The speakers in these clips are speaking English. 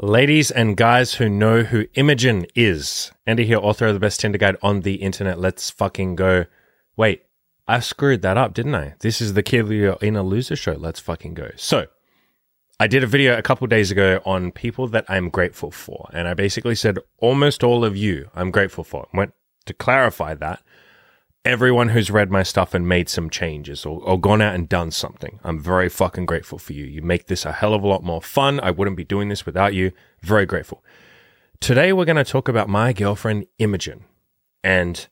Ladies and guys who know who Imogen is. Andy here, author of the best Tinder guide on the internet. Let's fucking go. Wait, I screwed that up, didn't I? This is the Kill Your Inner Loser show. Let's fucking go. So, I did a video a couple days ago on people that I'm grateful for. And I basically said almost all of you I'm grateful for. I went to clarify that everyone who's read my stuff and made some changes or, or, gone out and done something. I'm very fucking grateful for you. You make this a hell of a lot more fun. I wouldn't be doing this without you. Very grateful. Today, we're going to talk about my girlfriend, Imogen. And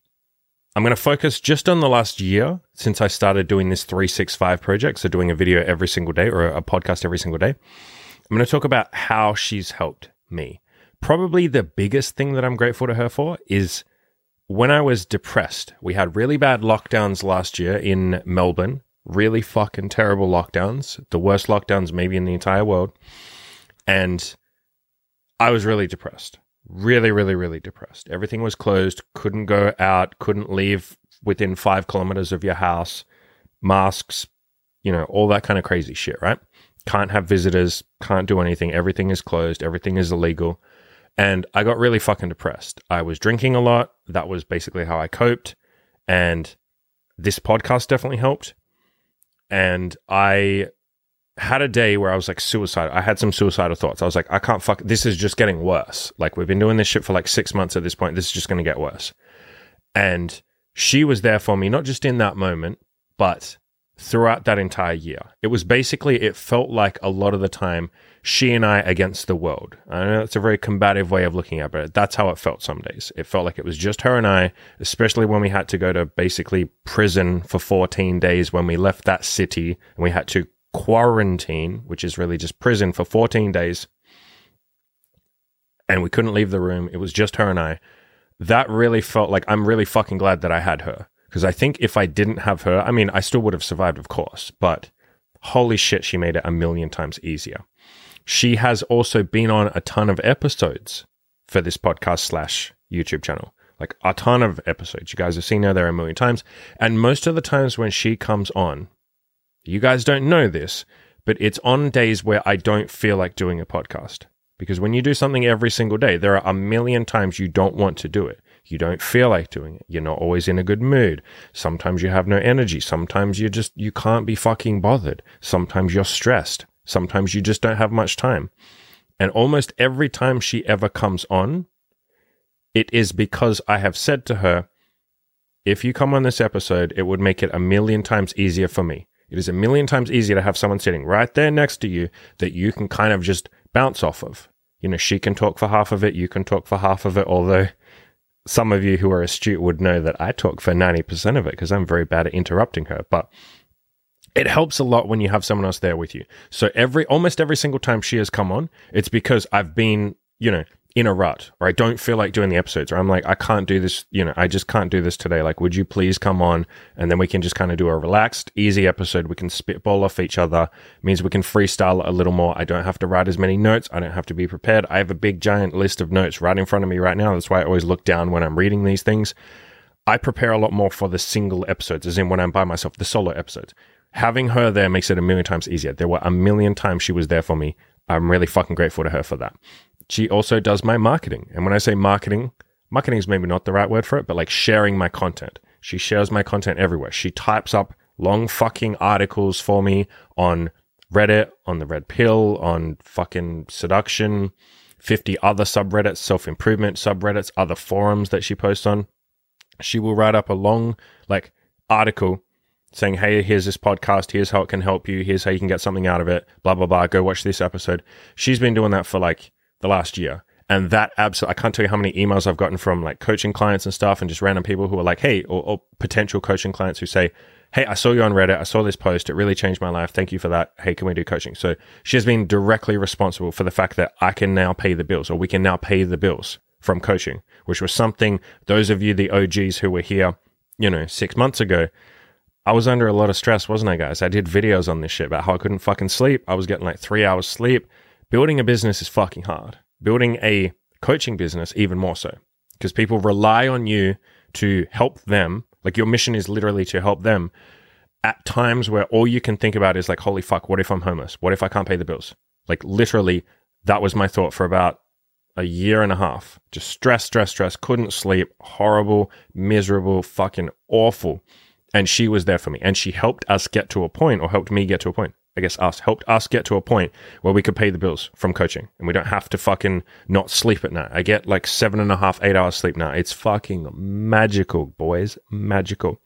I'm going to focus just on the last year since I started doing this 365 project. So, doing a video every single day or a podcast every single day. I'm going to talk about how she's helped me. Probably the biggest thing that I'm grateful to her for is when I was depressed, we had really bad lockdowns last year in Melbourne, really fucking terrible lockdowns, the worst lockdowns maybe in the entire world. And I was really depressed, really, really, really depressed. Everything was closed, couldn't go out, couldn't leave within five kilometers of your house, masks, you know, all that kind of crazy shit, right? Can't have visitors, can't do anything. Everything is closed, everything is illegal. And I got really fucking depressed. I was drinking a lot. That was basically how I coped. And this podcast definitely helped. And I had a day where I was like suicidal. I had some suicidal thoughts. I was like, I can't fuck. This is just getting worse. Like we've been doing this shit for like six months at this point. This is just going to get worse. And she was there for me, not just in that moment, but throughout that entire year. It was basically, it felt like a lot of the time she and I against the world. I know it's a very combative way of looking at it. That's how it felt some days. It felt like it was just her and I, especially when we had to go to basically prison for 14 days when we left that city and we had to quarantine, which is really just prison for 14 days. And we couldn't leave the room. It was just her and I. That really felt like I'm really fucking glad that I had her. Because I think if I didn't have her, I mean, I still would have survived, of course, but holy shit, she made it a million times easier. She has also been on a ton of episodes for this podcast slash YouTube channel. Like a ton of episodes. You guys have seen her there a million times. And most of the times when she comes on, you guys don't know this, but it's on days where I don't feel like doing a podcast. Because when you do something every single day, there are a million times you don't want to do it. You don't feel like doing it. You're not always in a good mood. Sometimes you have no energy. Sometimes you just, you can't be fucking bothered. Sometimes you're stressed. Sometimes you just don't have much time. And almost every time she ever comes on, it is because I have said to her, if you come on this episode, it would make it a million times easier for me. It is a million times easier to have someone sitting right there next to you that you can kind of just bounce off of. You know, she can talk for half of it, you can talk for half of it, although some of you who are astute would know that I talk for 90% of it because I'm very bad at interrupting her. But it helps a lot when you have someone else there with you. So every almost every single time she has come on, it's because I've been, you know, in a rut or I don't feel like doing the episodes or I'm like, I can't do this, you know, I just can't do this today. Like, would you please come on? And then we can just kind of do a relaxed, easy episode. We can spitball off each other. It means we can freestyle a little more. I don't have to write as many notes. I don't have to be prepared. I have a big giant list of notes right in front of me right now. That's why I always look down when I'm reading these things. I prepare a lot more for the single episodes, as in when I'm by myself, the solo episodes having her there makes it a million times easier. There were a million times she was there for me. I'm really fucking grateful to her for that. She also does my marketing. And when I say marketing, marketing is maybe not the right word for it, but like sharing my content. She shares my content everywhere. She types up long fucking articles for me on Reddit, on the Red Pill, on fucking seduction, 50 other subreddits, self improvement subreddits, other forums that she posts on. She will write up a long, like, article saying, Hey, here's this podcast. Here's how it can help you. Here's how you can get something out of it. Blah, blah, blah. Go watch this episode. She's been doing that for like the last year. And that absolutely, I can't tell you how many emails I've gotten from like coaching clients and stuff and just random people who are like, Hey, or, or potential coaching clients who say, Hey, I saw you on Reddit. I saw this post. It really changed my life. Thank you for that. Hey, can we do coaching? So she has been directly responsible for the fact that I can now pay the bills or we can now pay the bills from coaching, which was something those of you, the OGs who were here, you know, six months ago, I was under a lot of stress, wasn't I, guys? I did videos on this shit about how I couldn't fucking sleep. I was getting like three hours sleep. Building a business is fucking hard. Building a coaching business, even more so, because people rely on you to help them. Like your mission is literally to help them at times where all you can think about is like, holy fuck, what if I'm homeless? What if I can't pay the bills? Like literally, That was my thought for about a year and a half. Just stress, stress, stress. Couldn't sleep. Horrible, miserable, fucking awful. And she was there for me. And she helped us get to a point, or helped me get to a point. I guess us, helped us get to a point where we could pay the bills from coaching and we don't have to fucking not sleep at night. I get like seven and a half, eight hours sleep now. It's fucking magical, boys. Magical.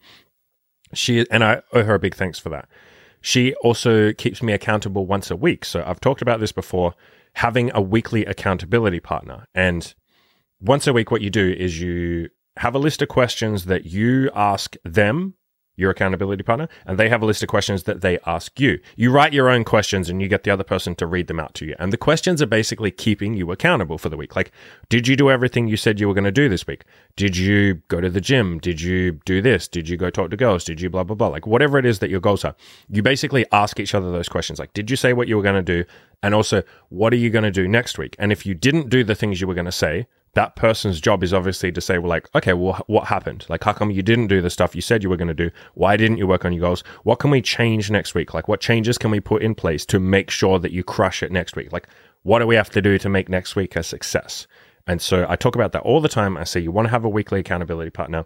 She, and I owe her a big thanks for that. She also keeps me accountable once a week. So I've talked about this before having a weekly accountability partner. And once a week, what you do is you have a list of questions that you ask them your accountability partner, and they have a list of questions that they ask you. You write your own questions and you get the other person to read them out to you. And the questions are basically keeping you accountable for the week. Like, did you do everything you said you were going to do this week? Did you go to the gym? Did you do this? Did you go talk to girls? Did you blah, blah, blah? Like, whatever it is that your goals are, you basically ask each other those questions. Like, did you say what you were going to do? And also, what are you going to do next week? And if you didn't do the things you were going to say, that person's job is obviously to say, well, like, okay, well, what happened? Like, how come you didn't do the stuff you said you were going to do? Why didn't you work on your goals? What can we change next week? Like, what changes can we put in place to make sure that you crush it next week? Like, what do we have to do to make next week a success? And so I talk about that all the time. I say, you want to have a weekly accountability partner.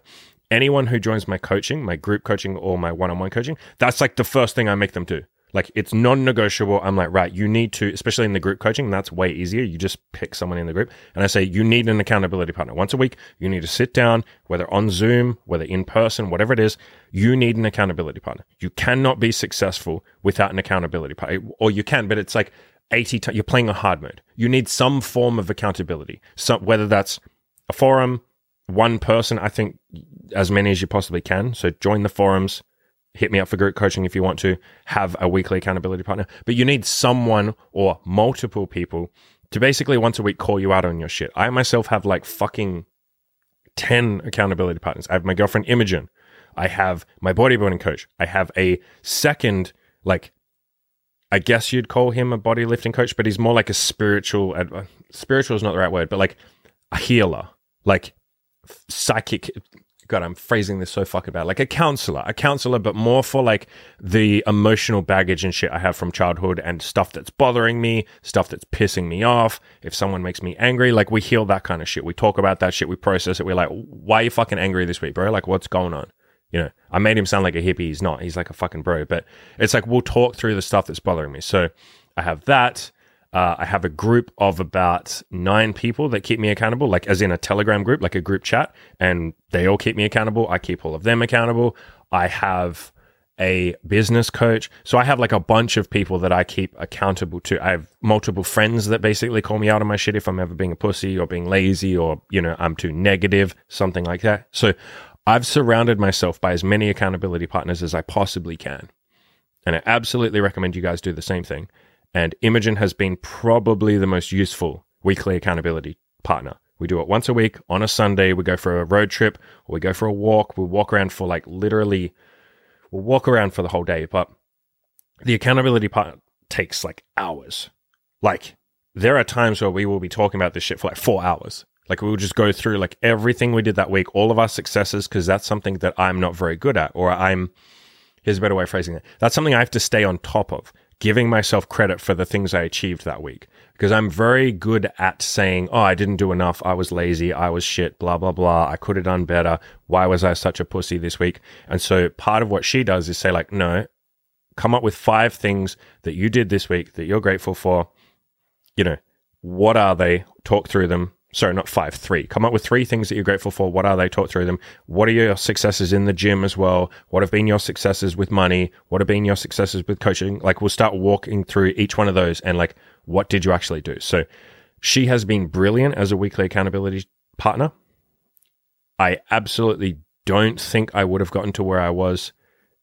Anyone who joins my coaching, my group coaching or my one on one coaching, that's like the first thing I make them do. Like it's non-negotiable. I'm like, right, you need to, especially in the group coaching, that's way easier. You just pick someone in the group. And I say, you need an accountability partner. Once a week, you need to sit down, whether on Zoom, whether in person, whatever it is, you need an accountability partner. You cannot be successful without an accountability partner. Or you can, but it's like 80 times, you're playing a hard mode. You need some form of accountability. So whether that's a forum, one person, I think as many as you possibly can. So join the forums, hit me up for group coaching if you want to have a weekly accountability partner. But you need someone or multiple people to basically once a week call you out on your shit. I myself have like fucking 10 accountability partners. I have my girlfriend Imogen. I have my bodybuilding coach. I have a second, like, I guess you'd call him a bodylifting coach, but he's more like a spiritual, uh, spiritual is not the right word, but like a healer, like psychic God, I'm phrasing this so fucking bad. Like a counselor, a counselor, but more for like the emotional baggage and shit I have from childhood and stuff that's bothering me, stuff that's pissing me off. If someone makes me angry, like we heal that kind of shit. We talk about that shit. We process it. We're like, why are you fucking angry this week, bro? Like, what's going on? You know, I made him sound like a hippie. He's not. He's like a fucking bro. But it's like we'll talk through the stuff that's bothering me. So I have that. Uh, I have a group of about nine people that keep me accountable, like as in a Telegram group, like a group chat, and they all keep me accountable. I keep all of them accountable. I have a business coach. So I have like a bunch of people that I keep accountable to. I have multiple friends that basically call me out on my shit if I'm ever being a pussy or being lazy or, you know, I'm too negative, something like that. So I've surrounded myself by as many accountability partners as I possibly can. And I absolutely recommend you guys do the same thing. And Imogen has been probably the most useful weekly accountability partner. We do it once a week on a Sunday. We go for a road trip or we go for a walk. We walk around for like literally, we'll walk around for the whole day. But the accountability part takes like hours. Like there are times where we will be talking about this shit for like four hours. Like we'll just go through like everything we did that week, all of our successes, because that's something that I'm not very good at, or I'm, here's a better way of phrasing it. That's something I have to stay on top of giving myself credit for the things I achieved that week. Because I'm very good at saying, oh, I didn't do enough. I was lazy. I was shit, blah, blah, blah. I could have done better. Why was I such a pussy this week? And so part of what she does is say, like, no, come up with five things that you did this week that you're grateful for. You know, what are they? Talk through them sorry, not five, three. Come up with three things that you're grateful for. What are they? Talk through them. What are your successes in the gym as well? What have been your successes with money? What have been your successes with coaching? Like we'll start walking through each one of those and like, what did you actually do? So she has been brilliant as a weekly accountability partner. I absolutely don't think I would have gotten to where I was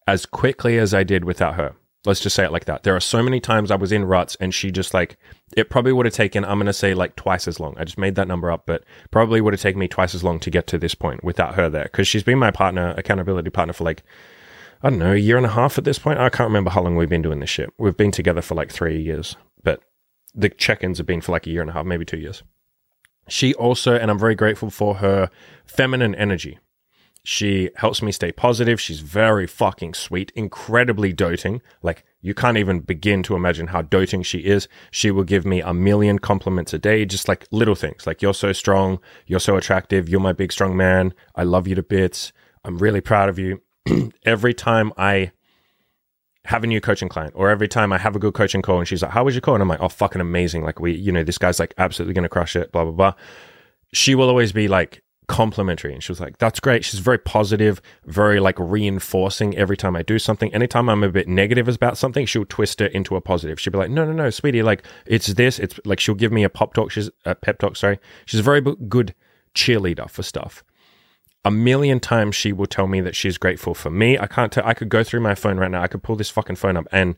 as quickly as I did without her. Let's just say it like that. There are so many times I was in ruts and she just like, it probably would have taken, I'm going to say like twice as long. I just made that number up, but probably would have taken me twice as long to get to this point without her there. Cause she's been my partner, accountability partner for like, I don't know, a year and a half at this point. I can't remember how long we've been doing this shit. We've been together for like three years, but the check ins have been for like a year and a half, maybe two years. She also, and I'm very grateful for her feminine energy. She helps me stay positive. She's very fucking sweet, incredibly doting, like You can't even begin to imagine how doting she is. She will give me a million compliments a day, just like little things like, you're so strong. You're so attractive. You're my big, strong man. I love you to bits. I'm really proud of you. every time I have a new coaching client or every time I have a good coaching call and she's like, how was your call? And I'm like, oh, fucking amazing. Like we, you know, this guy's like absolutely going to crush it, blah, blah, blah. She will always be like, complimentary. And she was like, that's great. She's very positive, very like reinforcing every time I do something. Anytime I'm a bit negative about something, she'll twist it into a positive. She'll be like, no, no, no, sweetie, like it's this. It's like she'll give me a pop talk. She's a pep talk. Sorry. She's a very good cheerleader for stuff. A million times she will tell me that she's grateful for me. I can't tell, I could go through my phone right now. I could pull this fucking phone up and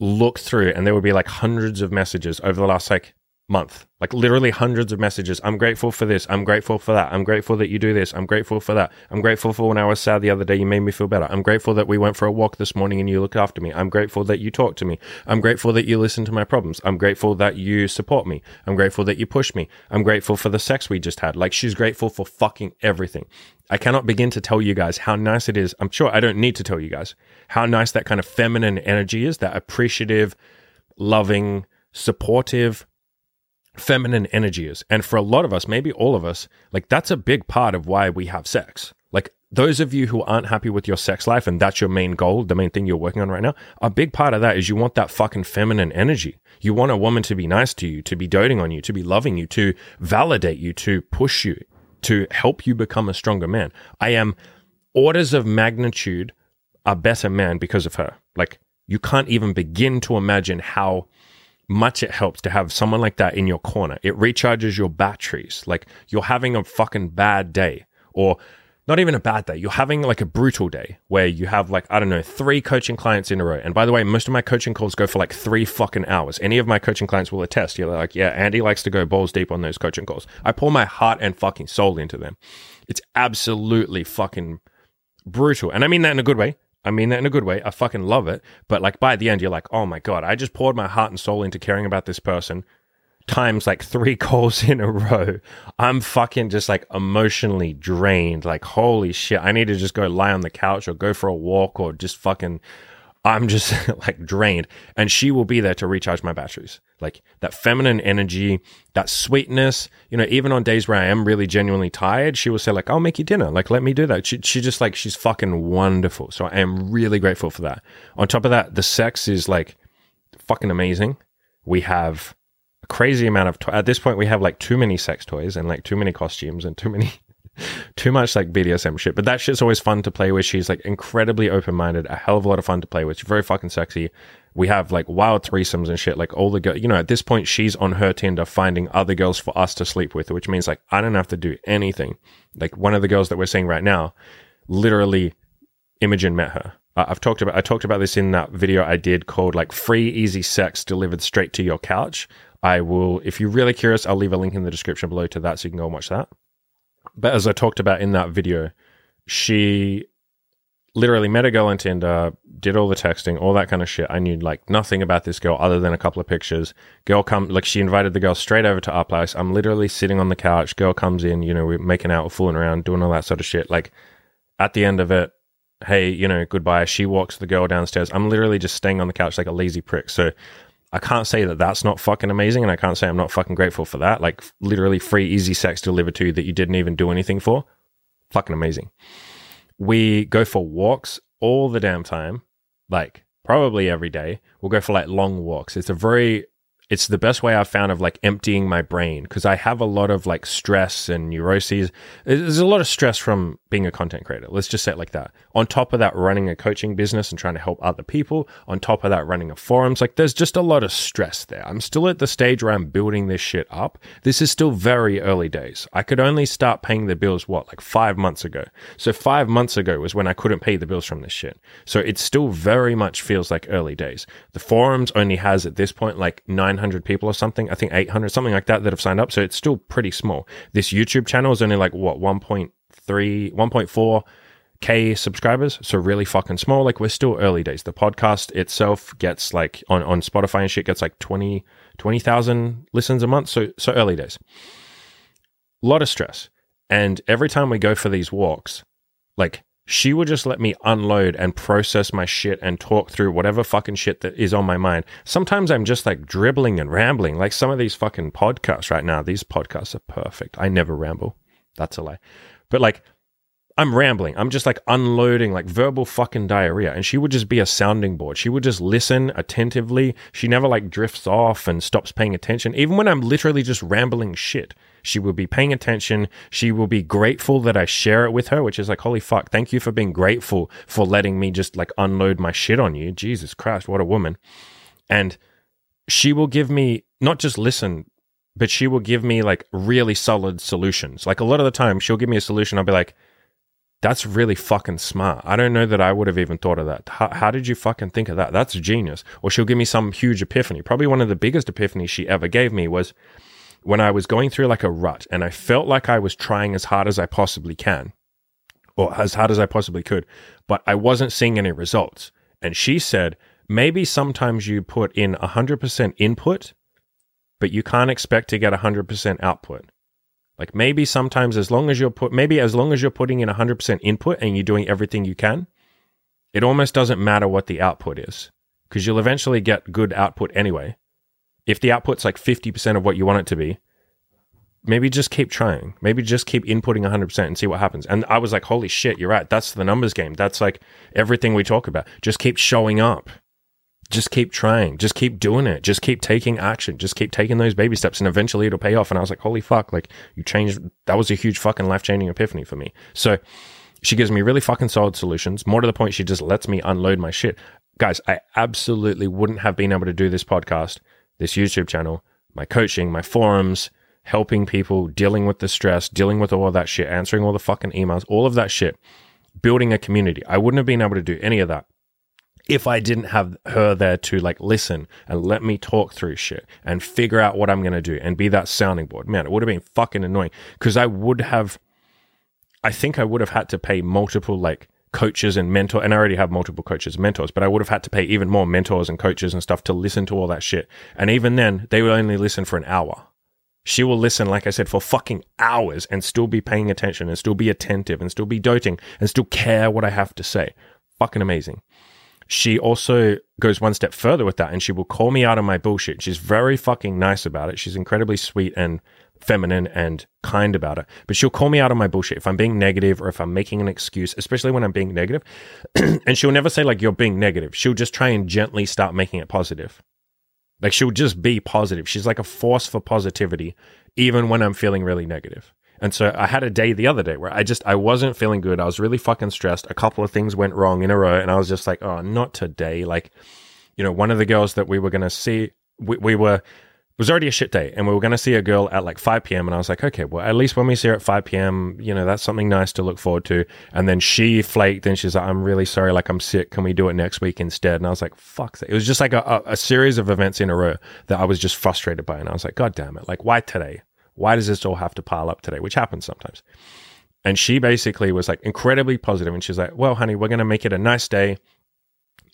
look through and there would be like hundreds of messages over the last like month. Like literally hundreds of messages. I'm grateful for this. I'm grateful for that. I'm grateful that you do this. I'm grateful for that. I'm grateful for when I was sad the other day, you made me feel better. I'm grateful that we went for a walk this morning and you looked after me. I'm grateful that you talked to me. I'm grateful that you listen to my problems. I'm grateful that you support me. I'm grateful that you push me. I'm grateful for the sex we just had. Like she's grateful for fucking everything. I cannot begin to tell you guys how nice it is. I'm sure I don't need to tell you guys how nice that kind of feminine energy is, that appreciative, loving, supportive, feminine energy is. And for a lot of us, maybe all of us, like that's a big part of why we have sex. Like those of you who aren't happy with your sex life and that's your main goal, the main thing you're working on right now, a big part of that is you want that fucking feminine energy. You want a woman to be nice to you, to be doting on you, to be loving you, to validate you, to push you, to help you become a stronger man. I am orders of magnitude a better man because of her. Like you can't even begin to imagine how much it helps to have someone like that in your corner. It recharges your batteries. Like you're having a fucking bad day or not even a bad day. You're having like a brutal day where you have like, I don't know, three coaching clients in a row. And by the way, most of my coaching calls go for like three fucking hours. Any of my coaching clients will attest. You're like, yeah, Andy likes to go balls deep on those coaching calls. I pour my heart and fucking soul into them. It's absolutely fucking brutal. And I mean that in a good way. I mean that in a good way. I fucking love it. But like by the end, you're like, oh my God, I just poured my heart and soul into caring about this person times like three calls in a row. I'm fucking just like emotionally drained. Like, holy shit, I need to just go lie on the couch or go for a walk or just fucking I'm just like drained. And she will be there to recharge my batteries. Like that feminine energy, that sweetness, you know, even on days where I am really genuinely tired, she will say, like, I'll make you dinner. Like, let me do that. She, she just like, she's fucking wonderful. So I am really grateful for that. On top of that, the sex is like fucking amazing. We have a crazy amount of, to- at this point, we have like too many sex toys and like too many costumes and too many too much like BDSM shit. But that shit's always fun to play with. She's like incredibly open minded, a hell of a lot of fun to play with. She's very fucking sexy. We have like wild threesomes and shit. Like all the girls, you know, at this point, she's on her Tinder finding other girls for us to sleep with, which means like I don't have to do anything. Like one of the girls that we're seeing right now, literally, Imogen met her. I've talked about I talked about this in that video I did called like free easy sex delivered straight to your couch. I will, if you're really curious, I'll leave a link in the description below to that so you can go and watch that. But as I talked about in that video, she literally met a girl on Tinder, did all the texting, all that kind of shit. I knew like nothing about this girl other than a couple of pictures. Girl come like she invited the girl straight over to our place. I'm literally sitting on the couch. Girl comes in, you know, we're making out, fooling around, doing all that sort of shit. Like at the end of it, hey, you know, goodbye. She walks the girl downstairs. I'm literally just staying on the couch like a lazy prick. So I can't say that that's not fucking amazing, and I can't say I'm not fucking grateful for that. Like literally free, easy sex delivered to you that you didn't even do anything for. Fucking amazing. We go for walks all the damn time, like probably every day. We'll go for like long walks. It's a very it's the best way I've found of like emptying my brain because I have a lot of like stress and neuroses. There's a lot of stress from being a content creator. Let's just say it like that. On top of that, running a coaching business and trying to help other people. On top of that, running a forums. Like there's just a lot of stress there. I'm still at the stage where I'm building this shit up. This is still very early days. I could only start paying the bills, what, like five months ago. So five months ago was when I couldn't pay the bills from this shit. So it still very much feels like early days. The forums only has at this point like 900 people or something. I think 800, something like that that have signed up. So it's still pretty small. This YouTube channel is only like what, 1.3, 1.4 K subscribers, so really fucking small. Like we're still early days. The podcast itself gets like on, on Spotify and shit gets like 20 20,000 listens a month. So so early days. A lot of stress. And every time we go for these walks, like she will just let me unload and process my shit and talk through whatever fucking shit that is on my mind. Sometimes I'm just like dribbling and rambling, like some of these fucking podcasts right now. These podcasts are perfect. I never ramble. That's a lie. But like, I'm rambling. I'm just like unloading like verbal fucking diarrhea. And she would just be a sounding board. She would just listen attentively. She never like drifts off and stops paying attention. Even when I'm literally just rambling shit, she will be paying attention. She will be grateful that I share it with her, which is like, holy fuck, thank you for being grateful for letting me just like unload my shit on you. Jesus Christ, what a woman. And she will give me not just listen, but she will give me like really solid solutions. Like a lot of the time, she'll give me a solution. I'll be like, that's really fucking smart. I don't know that I would have even thought of that. How, how, did you fucking think of that? That's genius. Or she'll give me some huge epiphany. Probably one of the biggest epiphanies she ever gave me was when I was going through like a rut and I felt like I was trying as hard as I possibly can or as hard as I possibly could, but I wasn't seeing any results. And she said, maybe sometimes you put in 100% input, but you can't expect to get 100% output. Like maybe sometimes as long as you're put maybe as long as you're putting in 100% input and you're doing everything you can, it almost doesn't matter what the output is because you'll eventually get good output anyway. If the output's like 50% of what you want it to be, maybe just keep trying. Maybe just keep inputting 100% and see what happens. And I was like, holy shit, you're right. That's the numbers game. That's like everything we talk about. Just keep showing up just keep trying, just keep doing it, just keep taking action, just keep taking those baby steps, and eventually it'll pay off. And I was like, holy fuck, like you changed. That was a huge fucking life changing epiphany for me. So she gives me really fucking solid solutions. More to the point, she just lets me unload my shit. Guys, I absolutely wouldn't have been able to do this podcast, this YouTube channel, my coaching, my forums, helping people, dealing with the stress, dealing with all of that shit, answering all the fucking emails, all of that shit, building a community. I wouldn't have been able to do any of that if I didn't have her there to like listen and let me talk through shit and figure out what I'm going to do and be that sounding board, man, it would have been fucking annoying because I would have, I think I would have had to pay multiple like coaches and mentor, and I already have multiple coaches and mentors, but I would have had to pay even more mentors and coaches and stuff to listen to all that shit. And even then, they would only listen for an hour. She will listen, like I said, for fucking hours and still be paying attention and still be attentive and still be doting and still care what I have to say. Fucking amazing she also goes one step further with that and she will call me out on my bullshit. She's very fucking nice about it. She's incredibly sweet and feminine and kind about it. But she'll call me out on my bullshit if I'm being negative or if I'm making an excuse, especially when I'm being negative. and she'll never say, like, you're being negative. She'll just try and gently start making it positive. Like, she'll just be positive. She's like a force for positivity, even when I'm feeling really negative. And so I had a day the other day where I just I wasn't feeling good. I was really fucking stressed. A couple of things went wrong in a row, and I was just like, oh, not today. Like, you know, one of the girls that we were gonna see, we, we were was already a shit day and we were going to see a girl at like 5 p.m. And I was like, okay, well, at least when we see her at 5 p.m., you know, that's something nice to look forward to. And then she flaked and she's like, I'm really sorry. Like, I'm sick. Can we do it next week instead? And I was like, fuck. That. It was just like a, a, series of events in a row that I was just frustrated by. And I was like, God damn it. Like, why today? Why does this all have to pile up today? Which happens sometimes. And she basically was like incredibly positive, and she's like, "Well, honey, we're gonna make it a nice day.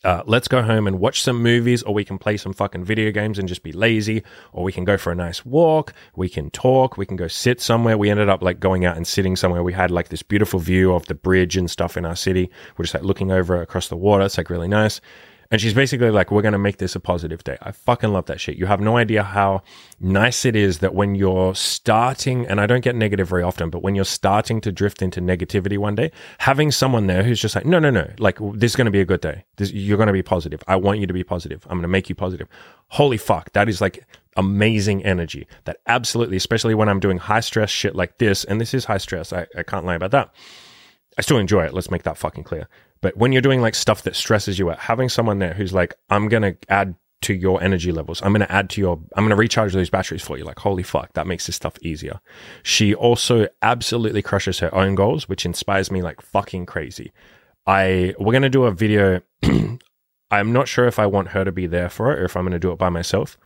Uh, let's go home and watch some movies, or we can play some fucking video games and just be lazy, or we can go for a nice walk. We can talk. We can go sit somewhere. We ended up like going out and sitting somewhere. We had like this beautiful view of the bridge and stuff in our city. We're just like looking over across the water. It's like really nice. And she's basically like, we're going to make this a positive day. I fucking love that shit. You have no idea how nice it is that when you're starting, and I don't get negative very often, but when you're starting to drift into negativity one day, having someone there who's just like, no, no, no, like this is going to be a good day. This, you're going to be positive. I want you to be positive. I'm going to make you positive. Holy fuck. That is like amazing energy that absolutely, especially when I'm doing high stress shit like this, and this is high stress. I, I can't lie about that. I still enjoy it. Let's make that fucking clear. But when you're doing like stuff that stresses you out, having someone there who's like, I'm going to add to your energy levels. I'm going to add to your, I'm going to recharge those batteries for you. Like, holy fuck, that makes this stuff easier. She also absolutely crushes her own goals, which inspires me like fucking crazy. I, we're going to do a video. I'm not sure if I want her to be there for it or if I'm going to do it by myself.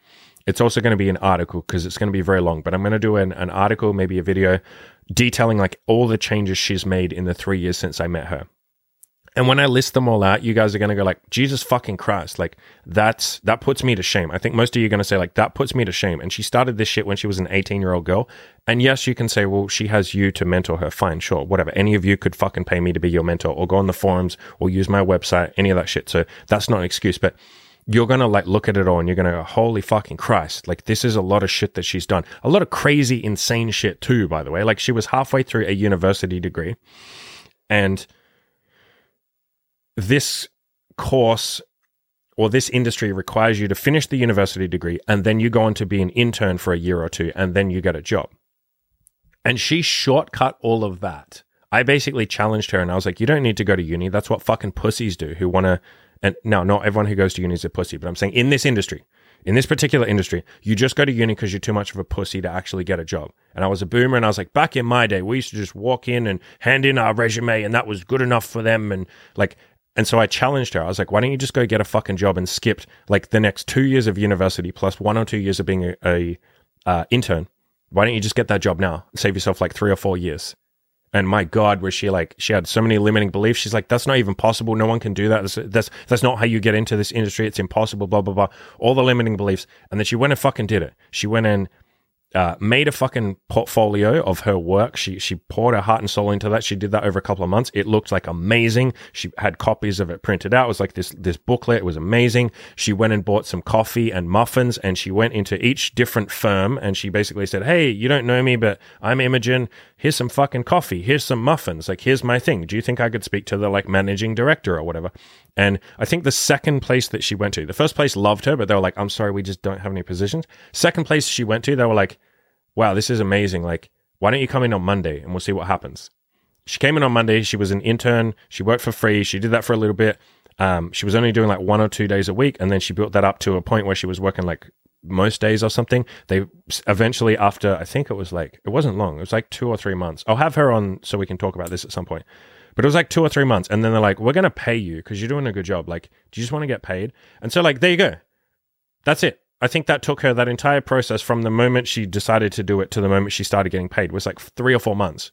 It's also going to be an article because it's going to be very long, but I'm going to do an, an article, maybe a video detailing like all the changes she's made in the three years since I met her And when I list them all out, you guys are going to go like, Jesus fucking Christ. Like that's, that puts me to shame. I think most of you are going to say like, that puts me to shame. And she started this shit when she was an 18 year old girl. And yes, you can say, well, she has you to mentor her. Fine, sure, whatever. Any of you could fucking pay me to be your mentor or go on the forums or use my website, any of that shit. So that's not an excuse, but you're going to like look at it all and you're going to go, holy fucking Christ. Like this is a lot of shit that she's done. A lot of crazy, insane shit too, by the way. Like she was halfway through a university degree and, this course or this industry requires you to finish the university degree and then you go on to be an intern for a year or two and then you get a job. And she shortcut all of that. I basically challenged her and I was like, you don't need to go to uni. That's what fucking pussies do who want to. And now, not everyone who goes to uni is a pussy, but I'm saying in this industry, in this particular industry, you just go to uni because you're too much of a pussy to actually get a job. And I was a boomer and I was like, back in my day, we used to just walk in and hand in our resume and that was good enough for them. And like, and so I challenged her. I was like, why don't you just go get a fucking job and skip like the next two years of university plus one or two years of being a, a uh, intern? Why don't you just get that job now? Save yourself like three or four years. And my God, was she like, she had so many limiting beliefs. She's like, that's not even possible. No one can do that. That's, that's, that's not how you get into this industry. It's impossible, blah, blah, blah. All the limiting beliefs. And then she went and fucking did it. She went and uh, made a fucking portfolio of her work. She she poured her heart and soul into that. She did that over a couple of months. It looked like amazing. She had copies of it printed out. It was like this this booklet. It was amazing. She went and bought some coffee and muffins, and she went into each different firm and she basically said, "Hey, you don't know me, but I'm Imogen. Here's some fucking coffee. Here's some muffins. Like here's my thing. Do you think I could speak to the like managing director or whatever?" And I think the second place that she went to, the first place loved her, but they were like, I'm sorry, we just don't have any positions. Second place she went to, they were like, wow, this is amazing. Like, why don't you come in on Monday and we'll see what happens? She came in on Monday. She was an intern. She worked for free. She did that for a little bit. Um, she was only doing like one or two days a week. And then she built that up to a point where she was working like most days or something. They eventually, after I think it was like, it wasn't long, it was like two or three months. I'll have her on so we can talk about this at some point. But it was like two or three months. And then they're like, we're going to pay you because you're doing a good job. Like, do you just want to get paid? And so, like, there you go. That's it. I think that took her that entire process from the moment she decided to do it to the moment she started getting paid was like three or four months.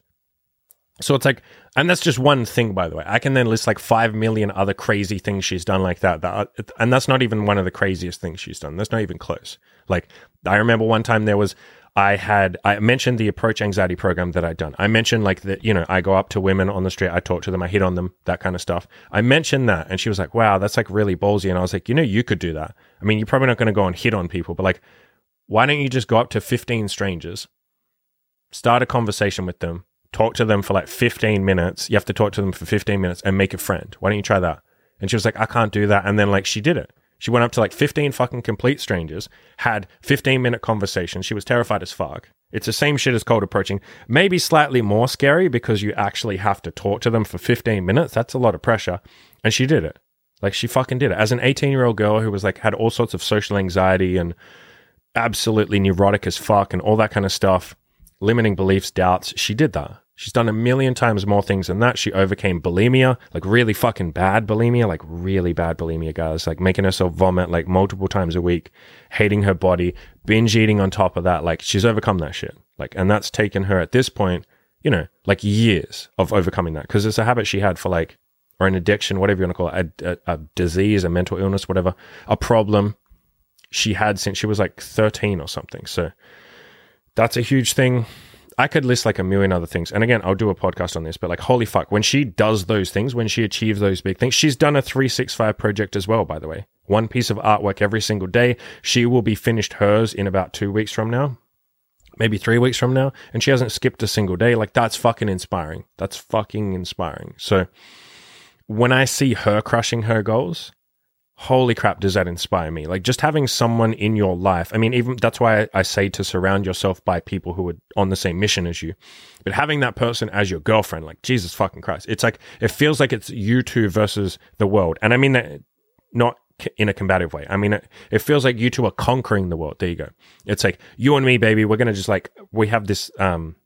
So it's like, and that's just one thing, by the way. I can then list like five million other crazy things she's done like that. that and that's not even one of the craziest things she's done. That's not even close. Like, I remember one time there was I had I mentioned the approach anxiety program that I'd done. I mentioned like that, you know, I go up to women on the street, I talk to them, I hit on them, that kind of stuff. I mentioned that and she was like, Wow, that's like really ballsy. And I was like, you know, you could do that. I mean, you're probably not gonna go and hit on people, but like, why don't you just go up to 15 strangers, start a conversation with them, talk to them for like 15 minutes. You have to talk to them for 15 minutes and make a friend. Why don't you try that? And she was like, I can't do that. And then like she did it. She went up to like 15 fucking complete strangers, had 15 minute conversations. She was terrified as fuck. It's the same shit as cold approaching. Maybe slightly more scary because you actually have to talk to them for 15 minutes. That's a lot of pressure. And she did it. Like she fucking did it. As an 18 year old girl who was like, had all sorts of social anxiety and absolutely neurotic as fuck and all that kind of stuff, limiting beliefs, doubts, she did that. She's done a million times more things than that. She overcame bulimia, like really fucking bad bulimia, like really bad bulimia, guys, like making herself vomit like multiple times a week, hating her body, binge eating on top of that. Like she's overcome that shit. Like, and that's taken her at this point, you know, like years of overcoming that because it's a habit she had for like, or an addiction, whatever you want to call it, a, a, a disease, a mental illness, whatever, a problem she had since she was like 13 or something. So that's a huge thing I could list like a million other things. And again, I'll do a podcast on this, but like, holy fuck, when she does those things, when she achieves those big things, she's done a 365 project as well, by the way. One piece of artwork every single day. She will be finished hers in about two weeks from now, maybe three weeks from now. And she hasn't skipped a single day. Like, that's fucking inspiring. That's fucking inspiring. So when I see her crushing her goals, holy crap, does that inspire me? Like just having someone in your life. I mean, even that's why I, say to surround yourself by people who are on the same mission as you. But having that person as your girlfriend, like Jesus fucking Christ, it's like it feels like it's you two versus the world. And I mean that not in a combative way. I mean, it, it feels like you two are conquering the world. There you go. It's like you and me, baby. We're gonna just like we have this um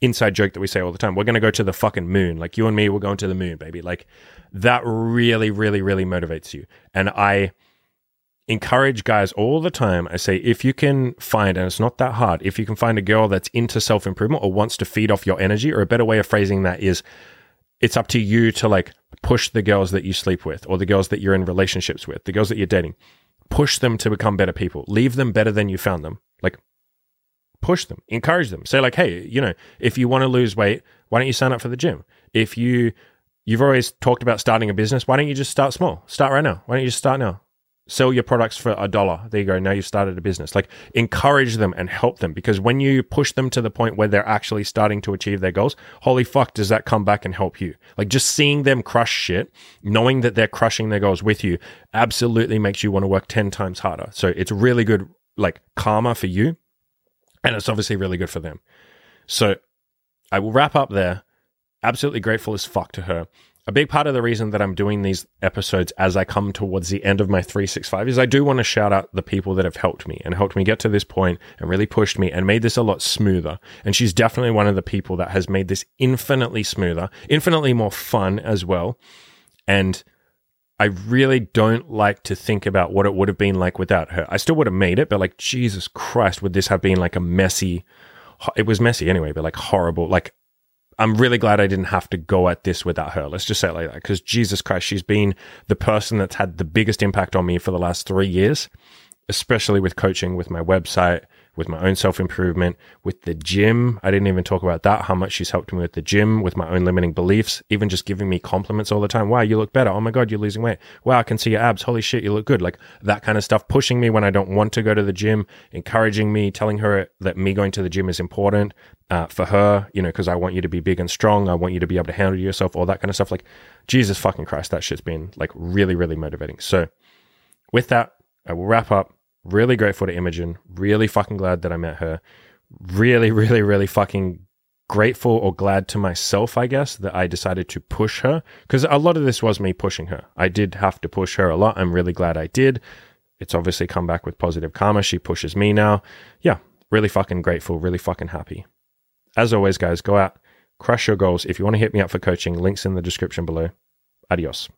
inside joke that we say all the time. We're gonna go to the fucking moon. Like you and me, we're going to the moon, baby. Like that really, really, really motivates you. And I encourage guys all the time. I say, if you can find, and it's not that hard, if you can find a girl that's into self improvement or wants to feed off your energy, or a better way of phrasing that is, it's up to you to like push the girls that you sleep with or the girls that you're in relationships with, the girls that you're dating. Push them to become better people. Leave them better than you found them. Like, push them, encourage them. Say, like, hey, you know, if you want to lose weight, why don't you sign up for the gym? If you, you've always talked about starting a business, why don't you just start small? Start right now. Why don't you just start now? sell your products for a dollar. There you go. Now you've started a business. Like encourage them and help them because when you push them to the point where they're actually starting to achieve their goals, holy fuck, does that come back and help you? Like just seeing them crush shit, knowing that they're crushing their goals with you absolutely makes you want to work 10 times harder. So it's really good, like karma for you. And it's obviously really good for them. So I will wrap up there. Absolutely grateful as fuck to her a big part of the reason that I'm doing these episodes as I come towards the end of my 365 is I do want to shout out the people that have helped me and helped me get to this point and really pushed me and made this a lot smoother. And she's definitely one of the people that has made this infinitely smoother, infinitely more fun as well. And I really don't like to think about what it would have been like without her. I still would have made it, but like, Jesus Christ, would this have been like a messy, it was messy anyway, but like horrible, like I'm really glad I didn't have to go at this without her. Let's just say it like that. Because Jesus Christ, she's been the person that's had the biggest impact on me for the last three years, especially with coaching, with my website, with my own self improvement, with the gym. I didn't even talk about that, how much she's helped me with the gym, with my own limiting beliefs, even just giving me compliments all the time. Wow, you look better. Oh my God, you're losing weight. Wow, I can see your abs. Holy shit, you look good. Like that kind of stuff, pushing me when I don't want to go to the gym, encouraging me, telling her that me going to the gym is important uh, for her, you know, because I want you to be big and strong. I want you to be able to handle yourself, all that kind of stuff. Like, Jesus fucking Christ, that shit's been like really, really motivating. So, with that, I will wrap up Really grateful to Imogen. Really fucking glad that I met her. Really, really, really fucking grateful or glad to myself, I guess, that I decided to push her because a lot of this was me pushing her. I did have to push her a lot. I'm really glad I did. It's obviously come back with positive karma. She pushes me now. Yeah, really fucking grateful, really fucking happy. As always, guys, go out, crush your goals. If you want to hit me up for coaching, links in the description below. Adios.